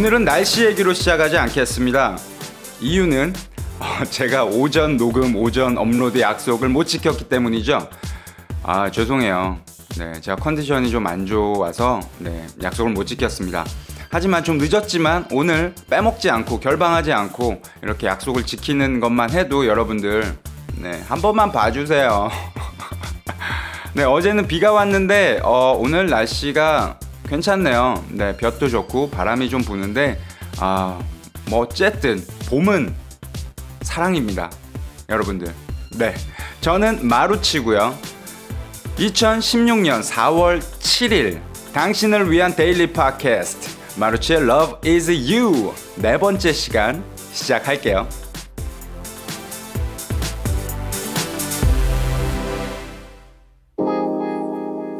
오늘은 날씨 얘기로 시작하지 않겠습니다. 이유는 어, 제가 오전 녹음, 오전 업로드 약속을 못 지켰기 때문이죠. 아, 죄송해요. 네, 제가 컨디션이 좀 안 좋아서 네, 약속을 못 지켰습니다. 하지만 좀 늦었지만 오늘 빼먹지 않고 결방하지 않고 이렇게 약속을 지키는 것만 해도 여러분들 네, 한 번만 봐주세요. 네, 어제는 비가 왔는데 어, 오늘 날씨가 괜찮네요. 네, 볕도 좋고 바람이 좀 부는데 아, 뭐 어쨌든 봄은 사랑입니다. 여러분들. 네. 저는 마루치고요. 2016년 4월 7일 당신을 위한 데일리 팟캐스트 마루치의 Love is You 네 번째 시간 시작할게요.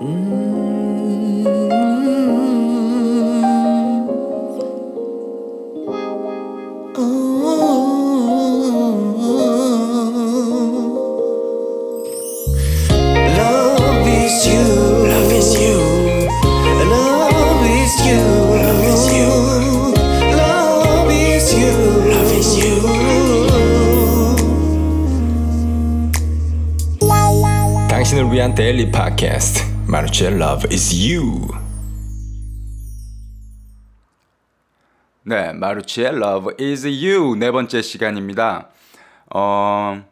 Love 팟캐스트 마루치의 Love is You 네, 마루치의 Love is You 네 번째 시간입니다. 어,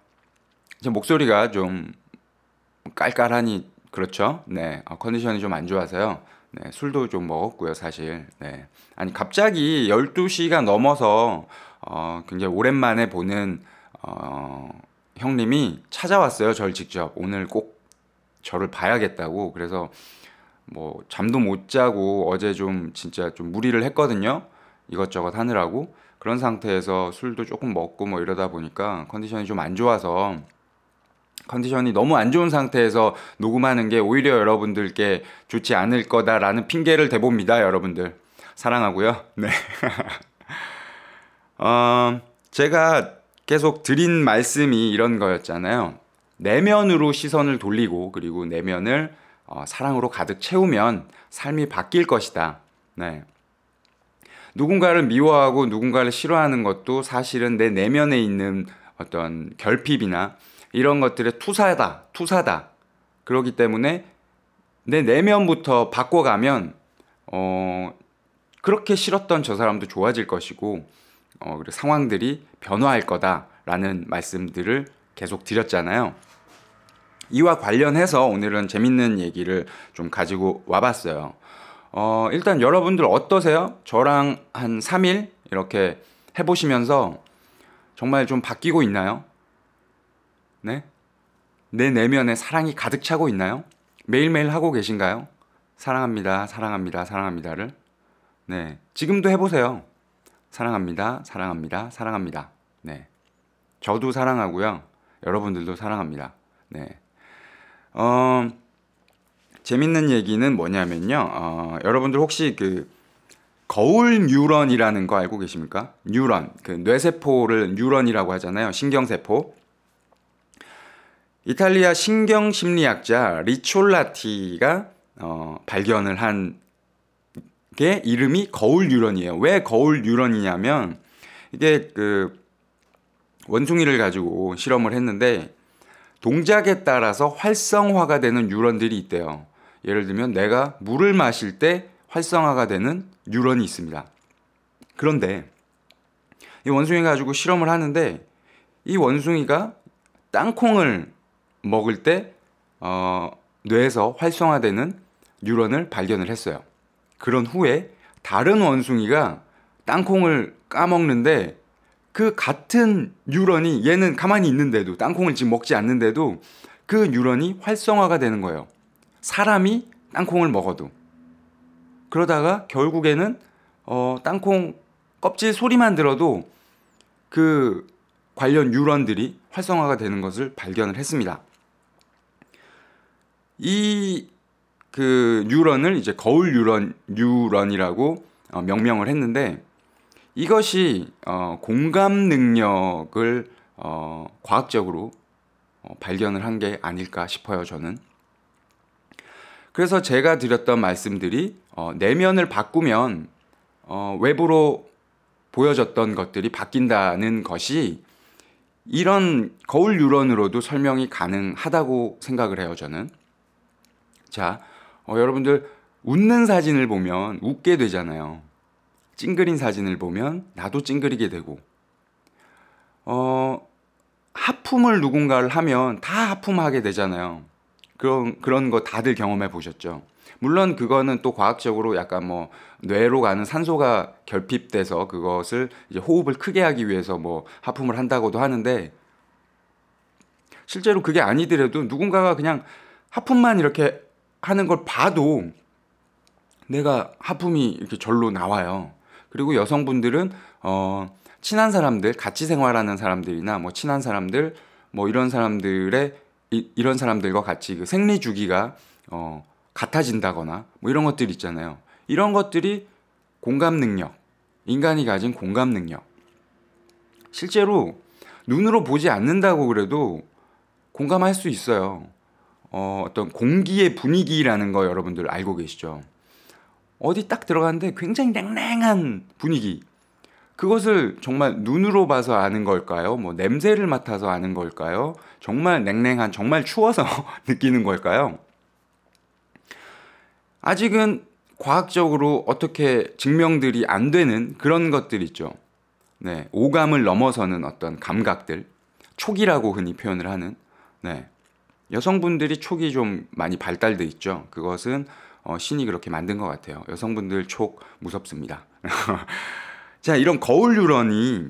제 목소리가 좀 깔깔하니 그렇죠? 네, 어, 컨디션이 좀 안 좋아서요. 네, 술도 좀 먹었고요, 사실. 네, 아니 갑자기 12시가 넘어서 어, 굉장히 오랜만에 보는 어, 형님이 찾아왔어요, 절 직접. 오늘 꼭 저를 봐야겠다고. 그래서 뭐 잠도 못 자고 어제 좀 진짜 좀 무리를 했거든요. 이것저것 하느라고 그런 상태에서 술도 조금 먹고 뭐 이러다 보니까 컨디션이 좀 안 좋아서 컨디션이 너무 안 좋은 상태에서 녹음하는 게 오히려 여러분들께 좋지 않을 거다라는 핑계를 대봅니다, 여러분들. 사랑하고요. 네. 어, 제가 계속 드린 말씀이 이런 거였잖아요. 내면으로 시선을 돌리고 그리고 내면을 어, 사랑으로 가득 채우면 삶이 바뀔 것이다. 네. 누군가를 미워하고 누군가를 싫어하는 것도 사실은 내 내면에 있는 어떤 결핍이나 이런 것들의 투사다, 투사다. 그렇기 때문에 내 내면부터 바꿔가면 어 그렇게 싫었던 저 사람도 좋아질 것이고 어 그리고 상황들이 변화할 거다라는 말씀들을 계속 드렸잖아요. 이와 관련해서 오늘은 재밌는 얘기를 좀 가지고 와봤어요. 어, 일단 여러분들 어떠세요? 저랑 한 3일 이렇게 해보시면서 정말 좀 바뀌고 있나요? 네? 내 내면에 사랑이 가득 차고 있나요? 매일매일 하고 계신가요? 사랑합니다, 사랑합니다, 사랑합니다를. 네. 지금도 해보세요. 사랑합니다, 사랑합니다, 사랑합니다. 네. 저도 사랑하고요. 여러분들도 사랑합니다. 네. 어, 재밌는 얘기는 뭐냐면요. 어, 여러분들 혹시 그 거울 뉴런이라는 거 알고 계십니까? 뉴런. 그 뇌세포를 뉴런이라고 하잖아요. 신경세포. 이탈리아 신경심리학자 리촐라티가 어, 발견을 한 게 이름이 거울 뉴런이에요. 왜 거울 뉴런이냐면 이게 그 원숭이를 가지고 실험을 했는데 동작에 따라서 활성화가 되는 뉴런들이 있대요. 예를 들면 내가 물을 마실 때 활성화가 되는 뉴런이 있습니다. 그런데 이 원숭이 가지고 실험을 하는데 이 원숭이가 땅콩을 먹을 때 어, 뇌에서 활성화되는 뉴런을 발견을 했어요. 그런 후에 다른 원숭이가 땅콩을 까먹는데 그 같은 뉴런이 얘는 가만히 있는데도 땅콩을 지금 먹지 않는데도 그 뉴런이 활성화가 되는 거예요. 사람이 땅콩을 먹어도. 그러다가 결국에는 어, 땅콩 껍질 소리만 들어도 그 관련 뉴런들이 활성화가 되는 것을 발견을 했습니다. 이 그 뉴런을 이제 거울 뉴런 뉴런이라고 어, 명명을 했는데 이것이 어, 공감 능력을 어, 과학적으로 어, 발견을 한 게 아닐까 싶어요, 저는. 그래서 제가 드렸던 말씀들이 어, 내면을 바꾸면 어, 외부로 보여졌던 것들이 바뀐다는 것이 이런 거울 유런으로도 설명이 가능하다고 생각을 해요, 저는. 자, 어, 여러분들 웃는 사진을 보면 웃게 되잖아요. 찡그린 사진을 보면 나도 찡그리게 되고, 어, 하품을 누군가를 하면 다 하품하게 되잖아요. 그런, 그런 거 다들 경험해 보셨죠? 물론 그거는 또 과학적으로 약간 뭐 뇌로 가는 산소가 결핍돼서 그것을 이제 호흡을 크게 하기 위해서 뭐 하품을 한다고도 하는데 실제로 그게 아니더라도 누군가가 그냥 하품만 이렇게 하는 걸 봐도 내가 하품이 이렇게 절로 나와요. 그리고 여성분들은 어 친한 사람들, 같이 생활하는 사람들이나 뭐 친한 사람들 뭐 이런 사람들의 이, 이런 사람들과 같이 그 생리 주기가 어 같아진다거나 뭐 이런 것들 있잖아요. 이런 것들이 공감 능력, 인간이 가진 공감 능력. 실제로 눈으로 보지 않는다고 그래도 공감할 수 있어요. 어, 어떤 공기의 분위기라는 거 여러분들 알고 계시죠? 어디 딱 들어갔는데 굉장히 냉랭한 분위기. 그것을 정말 눈으로 봐서 아는 걸까요? 뭐 냄새를 맡아서 아는 걸까요? 정말 냉랭한, 정말 추워서 느끼는 걸까요? 아직은 과학적으로 어떻게 증명들이 안 되는 그런 것들 있죠. 네, 오감을 넘어서는 어떤 감각들, 촉이라고 흔히 표현을 하는. 네, 여성분들이 촉이 좀 많이 발달돼 있죠. 그것은 어, 신이 그렇게 만든 것 같아요. 여성분들 촉 무섭습니다. 자, 이런 거울 유런이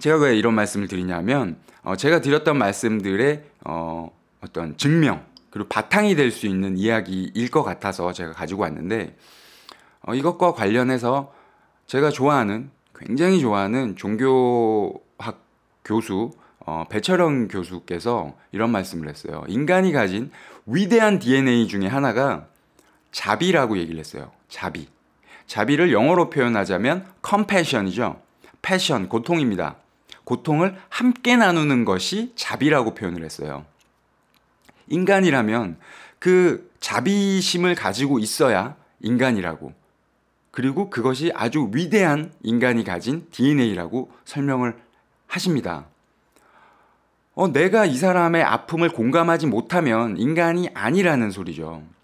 제가 왜 이런 말씀을 드리냐면 어, 제가 드렸던 말씀들의 어, 어떤 증명 그리고 바탕이 될 수 있는 이야기일 것 같아서 제가 가지고 왔는데 어, 이것과 관련해서 제가 좋아하는 굉장히 좋아하는 종교학 교수 어, 배철영 교수께서 이런 말씀을 했어요. 인간이 가진 위대한 DNA 중에 하나가 자비라고 얘기를 했어요. 자비. 자비를 영어로 표현하자면 compassion이죠. 패션, 고통입니다. 고통을 함께 나누는 것이 자비라고 표현을 했어요. 인간이라면 그 자비심을 가지고 있어야 인간이라고. 그리고 그것이 아주 위대한 인간이 가진 DNA라고 설명을 하십니다. 어, 내가 이 사람의 아픔을 공감하지 못하면 인간이 아니라는 소리죠.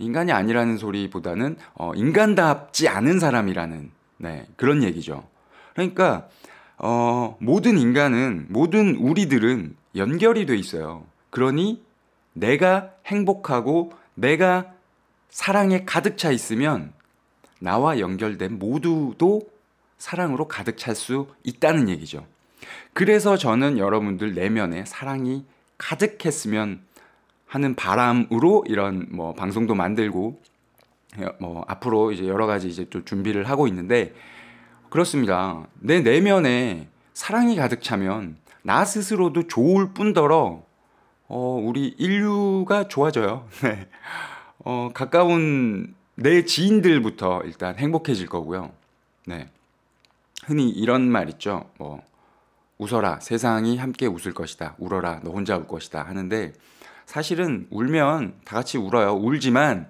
인간이 아니라는 소리보다는 어, 인간답지 않은 사람이라는 네, 그런 얘기죠. 그러니까 어, 모든 인간은 모든 우리들은 연결이 돼 있어요. 그러니 내가 행복하고 내가 사랑에 가득 차 있으면 나와 연결된 모두도 사랑으로 가득 찰 수 있다는 얘기죠. 그래서 저는 여러분들 내면에 사랑이 가득했으면 하는 바람으로 이런 뭐 방송도 만들고 뭐 앞으로 이제 여러 가지 이제 또 준비를 하고 있는데 그렇습니다. 내 내면에 사랑이 가득 차면 나 스스로도 좋을 뿐더러 어 우리 인류가 좋아져요. 네. 어 가까운 내 지인들부터 일단 행복해질 거고요. 네. 흔히 이런 말 있죠. 뭐 웃어라. 세상이 함께 웃을 것이다. 울어라. 너 혼자 울 것이다. 하는데 사실은 울면 다 같이 울어요. 울지만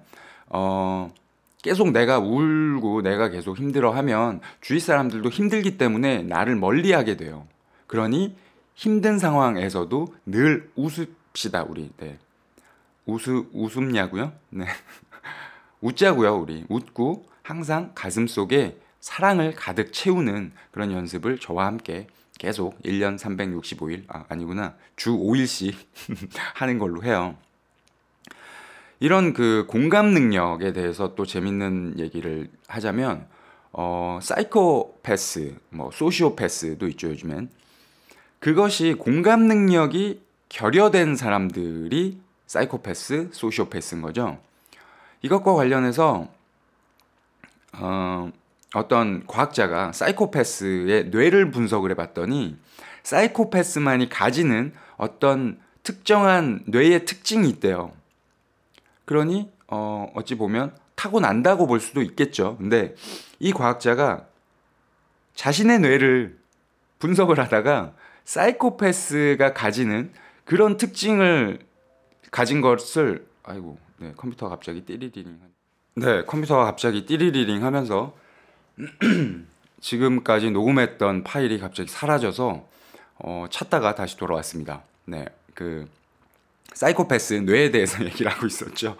어 계속 내가 울고 내가 계속 힘들어하면 주위 사람들도 힘들기 때문에 나를 멀리하게 돼요. 그러니 힘든 상황에서도 늘 웃읍시다 우리. 네. 웃으 웃음냐고요? 네. 웃자고요 우리. 웃고 항상 가슴 속에 사랑을 가득 채우는 그런 연습을 저와 함께 계속 1년 365일 아, 아니구나. 주 5일씩 하는 걸로 해요. 이런 그 공감 능력에 대해서 또 재밌는 얘기를 하자면 어 사이코패스 뭐 소시오패스도 있죠 요즘엔. 그것이 공감 능력이 결여된 사람들이 사이코패스 소시오패스인 거죠. 이것과 관련해서 어 어떤 과학자가 사이코패스의 뇌를 분석을 해봤더니 사이코패스만이 가지는 어떤 특정한 뇌의 특징이 있대요. 그러니 어, 어찌 보면 타고난다고 볼 수도 있겠죠. 근데 이 과학자가 자신의 뇌를 분석을 하다가 사이코패스가 가지는 그런 특징을 가진 것을 아이고 네, 컴퓨터가 갑자기 띠리리링 네 컴퓨터가 갑자기 띠리리링 하면서 지금까지 녹음했던 파일이 갑자기 사라져서 어, 찾다가 다시 돌아왔습니다. 네, 그 사이코패스 뇌에 대해서 얘기를 하고 있었죠.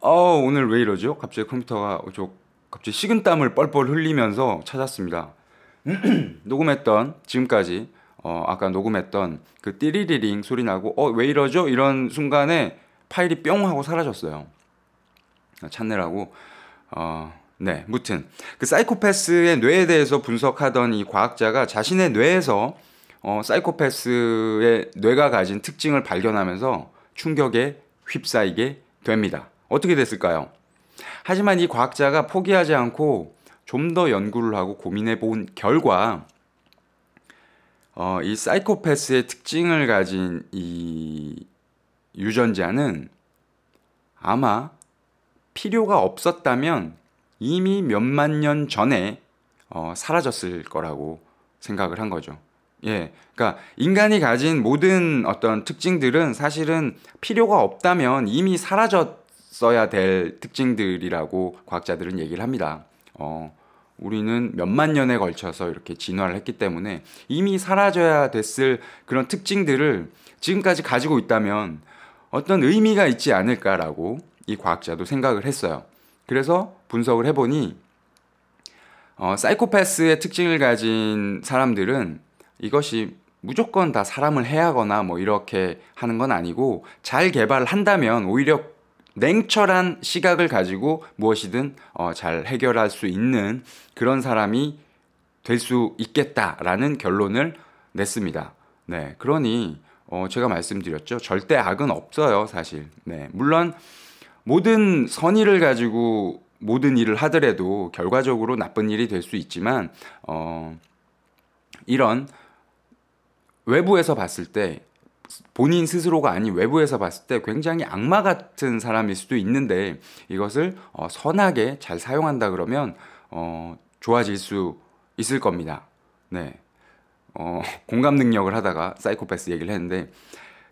어, 오늘 왜 이러죠? 갑자기 컴퓨터가 저 갑자기 식은땀을 뻘뻘 흘리면서 찾았습니다. 녹음했던 지금까지 어, 아까 녹음했던 그 띠리리링 소리 나고 어 왜 이러죠? 이런 순간에 파일이 뿅 하고 사라졌어요. 찾느라고 어, 네, 무튼 그 사이코패스의 뇌에 대해서 분석하던 이 과학자가 자신의 뇌에서 어, 사이코패스의 뇌가 가진 특징을 발견하면서 충격에 휩싸이게 됩니다. 어떻게 됐을까요? 하지만 이 과학자가 포기하지 않고 좀 더 연구를 하고 고민해 본 결과 어, 이 사이코패스의 특징을 가진 이 유전자는 아마 필요가 없었다면 이미 몇만 년 전에 어, 사라졌을 거라고 생각을 한 거죠. 예. 그러니까 인간이 가진 모든 어떤 특징들은 사실은 필요가 없다면 이미 사라졌어야 될 특징들이라고 과학자들은 얘기를 합니다. 어, 우리는 몇만 년에 걸쳐서 이렇게 진화를 했기 때문에 이미 사라져야 됐을 그런 특징들을 지금까지 가지고 있다면 어떤 의미가 있지 않을까라고 이 과학자도 생각을 했어요. 그래서 분석을 해보니 어, 사이코패스의 특징을 가진 사람들은 이것이 무조건 다 사람을 해하거나 뭐 이렇게 하는 건 아니고 잘 개발한다면 오히려 냉철한 시각을 가지고 무엇이든 어, 잘 해결할 수 있는 그런 사람이 될 수 있겠다라는 결론을 냈습니다. 네, 그러니 어, 제가 말씀드렸죠. 절대 악은 없어요, 사실. 네, 물론 모든 선의를 가지고 모든 일을 하더라도 결과적으로 나쁜 일이 될 수 있지만 어, 이런 외부에서 봤을 때 본인 스스로가 아닌 외부에서 봤을 때 굉장히 악마 같은 사람일 수도 있는데 이것을 어, 선하게 잘 사용한다 그러면 어, 좋아질 수 있을 겁니다. 네. 어, 공감 능력을 하다가 사이코패스 얘기를 했는데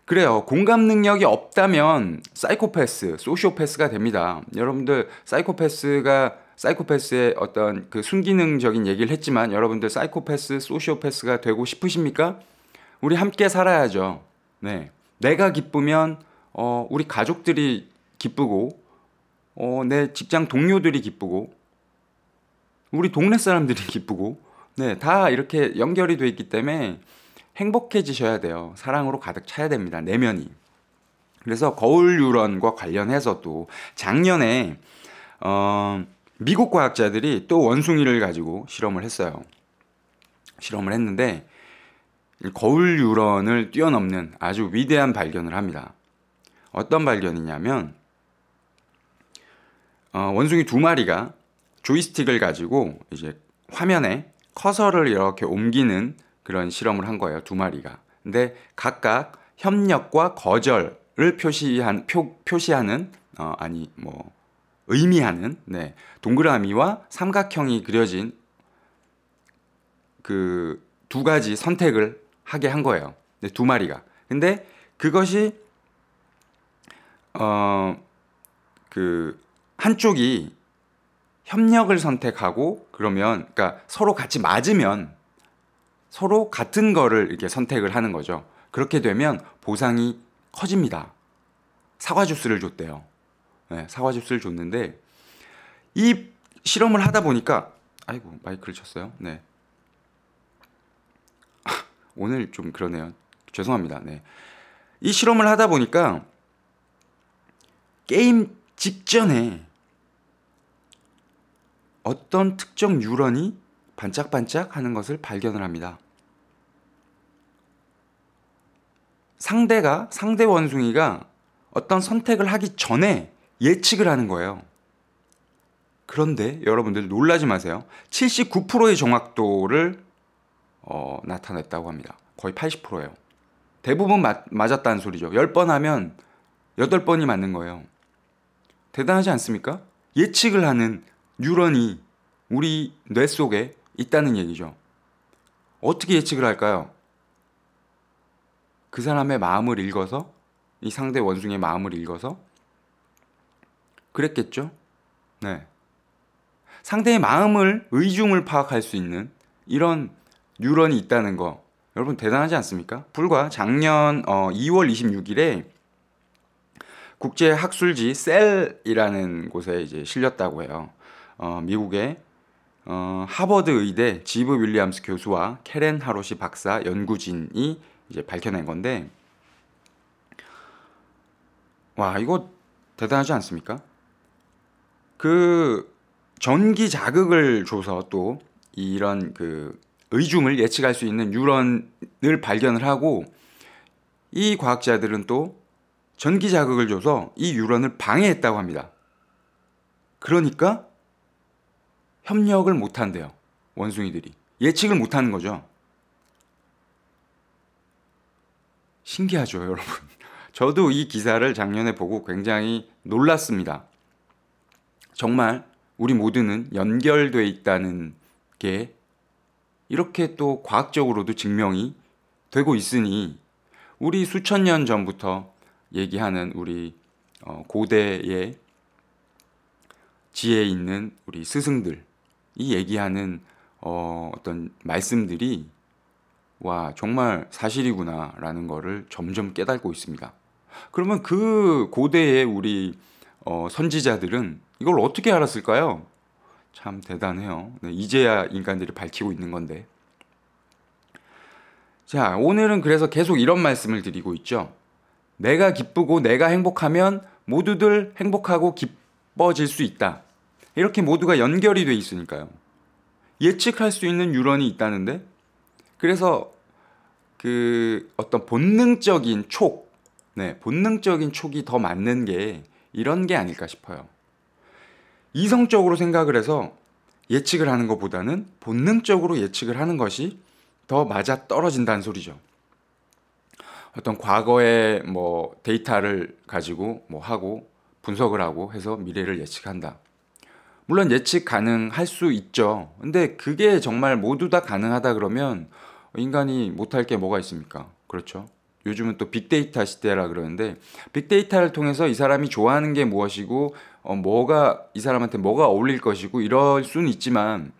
그래요. 공감 능력이 없다면 사이코패스, 소시오패스가 됩니다. 여러분들 사이코패스가 사이코패스의 어떤 그 순기능적인 얘기를 했지만 여러분들 사이코패스, 소시오패스가 되고 싶으십니까? 우리 함께 살아야죠. 네. 내가 기쁘면 어, 우리 가족들이 기쁘고 어, 내 직장 동료들이 기쁘고 우리 동네 사람들이 기쁘고 네, 다 이렇게 연결이 돼 있기 때문에 행복해지셔야 돼요. 사랑으로 가득 차야 됩니다. 내면이. 그래서 거울 유런과 관련해서도 작년에 어, 미국 과학자들이 또 원숭이를 가지고 실험을 했어요. 실험을 했는데 거울 유런을 뛰어넘는 아주 위대한 발견을 합니다. 어떤 발견이냐면 어, 원숭이 두 마리가 조이스틱을 가지고 이제 화면에 커서를 이렇게 옮기는 그런 실험을 한 거예요. 두 마리가. 근데 각각 협력과 거절을 표시한 표, 표시하는 어, 아니 뭐 의미하는 네, 동그라미와 삼각형이 그려진 그 두 가지 선택을 하게 한 거예요. 네, 두 마리가. 근데 그것이 어그 한쪽이 협력을 선택하고 그러면 그러니까 서로 같이 맞으면 서로 같은 거를 이렇게 선택을 하는 거죠. 그렇게 되면 보상이 커집니다. 사과 주스를 줬대요. 네, 사과 주스를 줬는데 이 실험을 하다 보니까 아이고 마이크를 쳤어요. 네. 오늘 좀 그러네요. 죄송합니다. 네. 이 실험을 하다 보니까 게임 직전에 어떤 특정 뉴런이 반짝반짝 하는 것을 발견을 합니다. 상대가, 상대 원숭이가 어떤 선택을 하기 전에 예측을 하는 거예요. 그런데 여러분들 놀라지 마세요. 79%의 정확도를 어, 나타냈다고 합니다. 거의 80%예요. 대부분 맞, 맞았다는 소리죠. 10번 하면 8번이 맞는 거예요. 대단하지 않습니까? 예측을 하는 뉴런이 우리 뇌 속에 있다는 얘기죠. 어떻게 예측을 할까요? 그 사람의 마음을 읽어서 이 상대 원숭이의 마음을 읽어서 그랬겠죠? 네. 상대의 마음을 의중을 파악할 수 있는 이런 뉴런이 있다는 거 여러분 대단하지 않습니까? 불과 작년 어, 2월 26일에 국제 학술지 셀이라는 곳에 이제 실렸다고 해요. 어, 미국의 어, 하버드 의대 지브 윌리엄스 교수와 캐렌 하로시 박사 연구진이 이제 밝혀낸 건데 와 이거 대단하지 않습니까? 그 전기 자극을 줘서 또 이런 그 의중을 예측할 수 있는 뉴런을 발견을 하고 이 과학자들은 또 전기 자극을 줘서 이 뉴런을 방해했다고 합니다. 그러니까 협력을 못 한대요. 원숭이들이. 예측을 못 하는 거죠. 신기하죠, 여러분. 저도 이 기사를 작년에 보고 굉장히 놀랐습니다. 정말 우리 모두는 연결돼 있다는 게 이렇게 또 과학적으로도 증명이 되고 있으니 우리 수천 년 전부터 얘기하는 우리 어, 고대의 지혜에 있는 우리 스승들 이 얘기하는 어, 어떤 말씀들이 와 정말 사실이구나 라는 거를 점점 깨닫고 있습니다. 그러면 그 고대의 우리 어, 선지자들은 이걸 어떻게 알았을까요? 참 대단해요. 네, 이제야 인간들이 밝히고 있는 건데. 자, 오늘은 그래서 계속 이런 말씀을 드리고 있죠. 내가 기쁘고 내가 행복하면 모두들 행복하고 기뻐질 수 있다. 이렇게 모두가 연결이 돼 있으니까요. 예측할 수 있는 유런이 있다는데 그래서 그 어떤 본능적인 촉, 네, 본능적인 촉이 더 맞는 게 이런 게 아닐까 싶어요. 이성적으로 생각을 해서 예측을 하는 것보다는 본능적으로 예측을 하는 것이 더 맞아 떨어진다는 소리죠. 어떤 과거의 뭐 데이터를 가지고 뭐 하고 분석을 하고 해서 미래를 예측한다. 물론 예측 가능할 수 있죠. 근데 그게 정말 모두 다 가능하다 그러면 인간이 못할 게 뭐가 있습니까? 그렇죠. 요즘은 또 빅데이터 시대라 그러는데 빅데이터를 통해서 이 사람이 좋아하는 게 무엇이고 어, 뭐가 이 사람한테 뭐가 어울릴 것이고 이럴 수는 있지만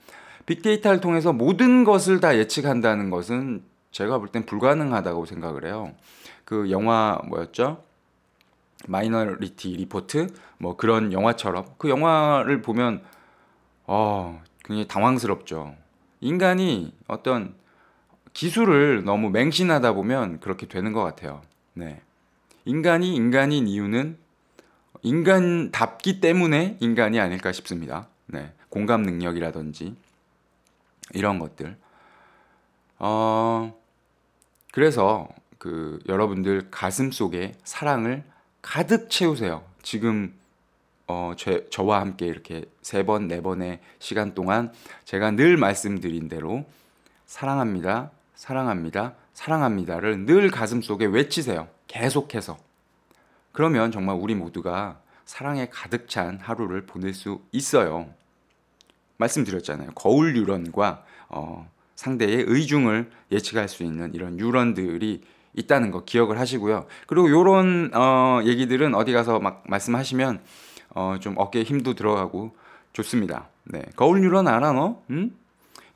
빅데이터를 통해서 모든 것을 다 예측한다는 것은 제가 볼 땐 불가능하다고 생각을 해요. 그 영화 뭐였죠? 마이너리티 리포트 뭐 그런 영화처럼 그 영화를 보면 어 굉장히 당황스럽죠. 인간이 어떤 기술을 너무 맹신하다 보면 그렇게 되는 것 같아요. 네. 인간이 인간인 이유는 인간답기 때문에 인간이 아닐까 싶습니다. 네. 공감 능력이라든지 이런 것들. 어, 그래서 그 여러분들 가슴 속에 사랑을 가득 채우세요. 지금 어, 제, 저와 함께 이렇게 세 번, 네 번의 시간 동안 제가 늘 말씀드린 대로 사랑합니다, 사랑합니다, 사랑합니다를 늘 가슴 속에 외치세요. 계속해서. 그러면 정말 우리 모두가 사랑에 가득 찬 하루를 보낼 수 있어요. 말씀드렸잖아요. 거울 유런과 어, 상대의 의중을 예측할 수 있는 이런 유런들이 있다는 거 기억을 하시고요. 그리고 이런 어, 얘기들은 어디 가서 막 말씀하시면 어, 좀 어깨에 힘도 들어가고 좋습니다. 네, 거울 유런 알아 너? 응?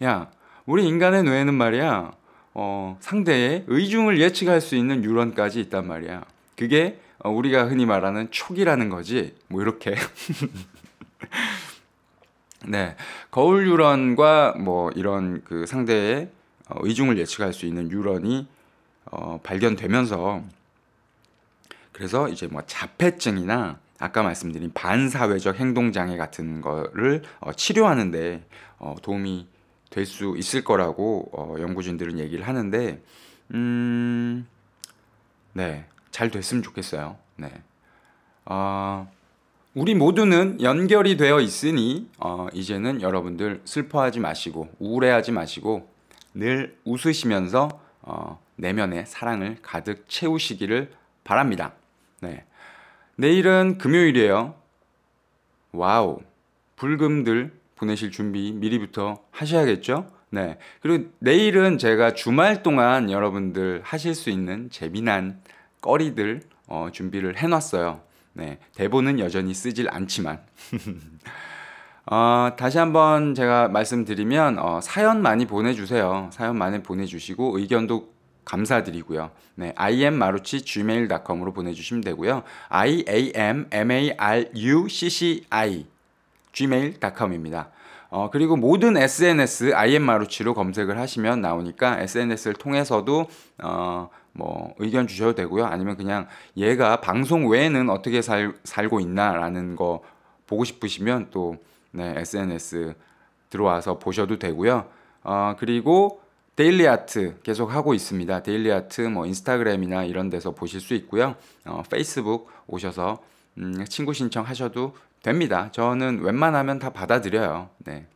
야, 우리 인간의 뇌에는 말이야. 어, 상대의 의중을 예측할 수 있는 유런까지 있단 말이야. 그게 어, 우리가 흔히 말하는 촉이라는 거지. 뭐 이렇게. 네, 거울 유런과 뭐 이런 그 상대의 어, 의중을 예측할 수 있는 유런이 어, 발견되면서 그래서 이제 뭐 자폐증이나 아까 말씀드린 반사회적 행동 장애 같은 거를 어, 치료하는데 어, 도움이 될 수 있을 거라고 어, 연구진들은 얘기를 하는데 음, 네, 잘 됐으면 좋겠어요. 네. 어, 우리 모두는 연결이 되어 있으니 어, 이제는 여러분들 슬퍼하지 마시고 우울해하지 마시고 늘 웃으시면서 어, 내면의 사랑을 가득 채우시기를 바랍니다. 네. 내일은 금요일이에요. 와우. 불금들 보내실 준비 미리부터 하셔야겠죠? 네. 그리고 내일은 제가 주말 동안 여러분들 하실 수 있는 재미난 거리들 어, 준비를 해놨어요. 네. 대본은 여전히 쓰질 않지만. 어, 다시 한번 제가 말씀드리면 어, 사연 많이 보내주세요. 사연 많이 보내주시고 의견도 감사드리고요. 네, immaruchi gmail.com으로 보내주시면 되고요. i a m m a r u c c i gmail.com입니다. 어, 그리고 모든 SNS immaruchi로 검색을 하시면 나오니까 SNS를 통해서도 어, 뭐 의견 주셔도 되고요. 아니면 그냥 얘가 방송 외에는 어떻게 살, 살고 있나라는 거 보고 싶으시면 또 네, SNS 들어와서 보셔도 되고요. 어, 그리고 데일리 아트 계속 하고 있습니다. 데일리 아트 뭐 인스타그램이나 이런 데서 보실 수 있고요. 어, 페이스북 오셔서 음, 친구 신청하셔도 됩니다. 저는 웬만하면 다 받아들여요. 네.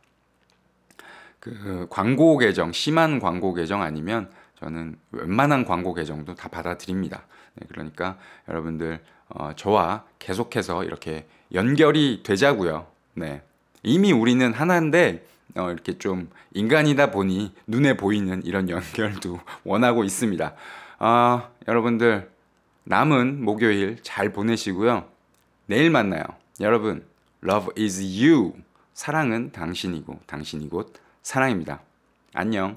그 광고 계정 심한 광고 계정 아니면 저는 웬만한 광고 계정도 다 받아들입니다. 네, 그러니까 여러분들 어, 저와 계속해서 이렇게 연결이 되자고요. 네. 이미 우리는 하나인데 어, 이렇게 좀 인간이다 보니 눈에 보이는 이런 연결도 원하고 있습니다. 아, 여러분들 남은 목요일 잘 보내시고요. 내일 만나요. 여러분, love is you. 사랑은 당신이고 당신이 곧 사랑입니다. 안녕.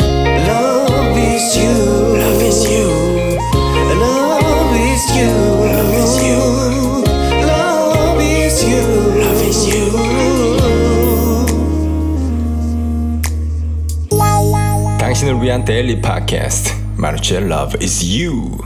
Love is you. Love is you. Love is you. Love is you. Love is you. Love is you. 당신을 위한 데일리 팟캐스트 마르치의 Love is You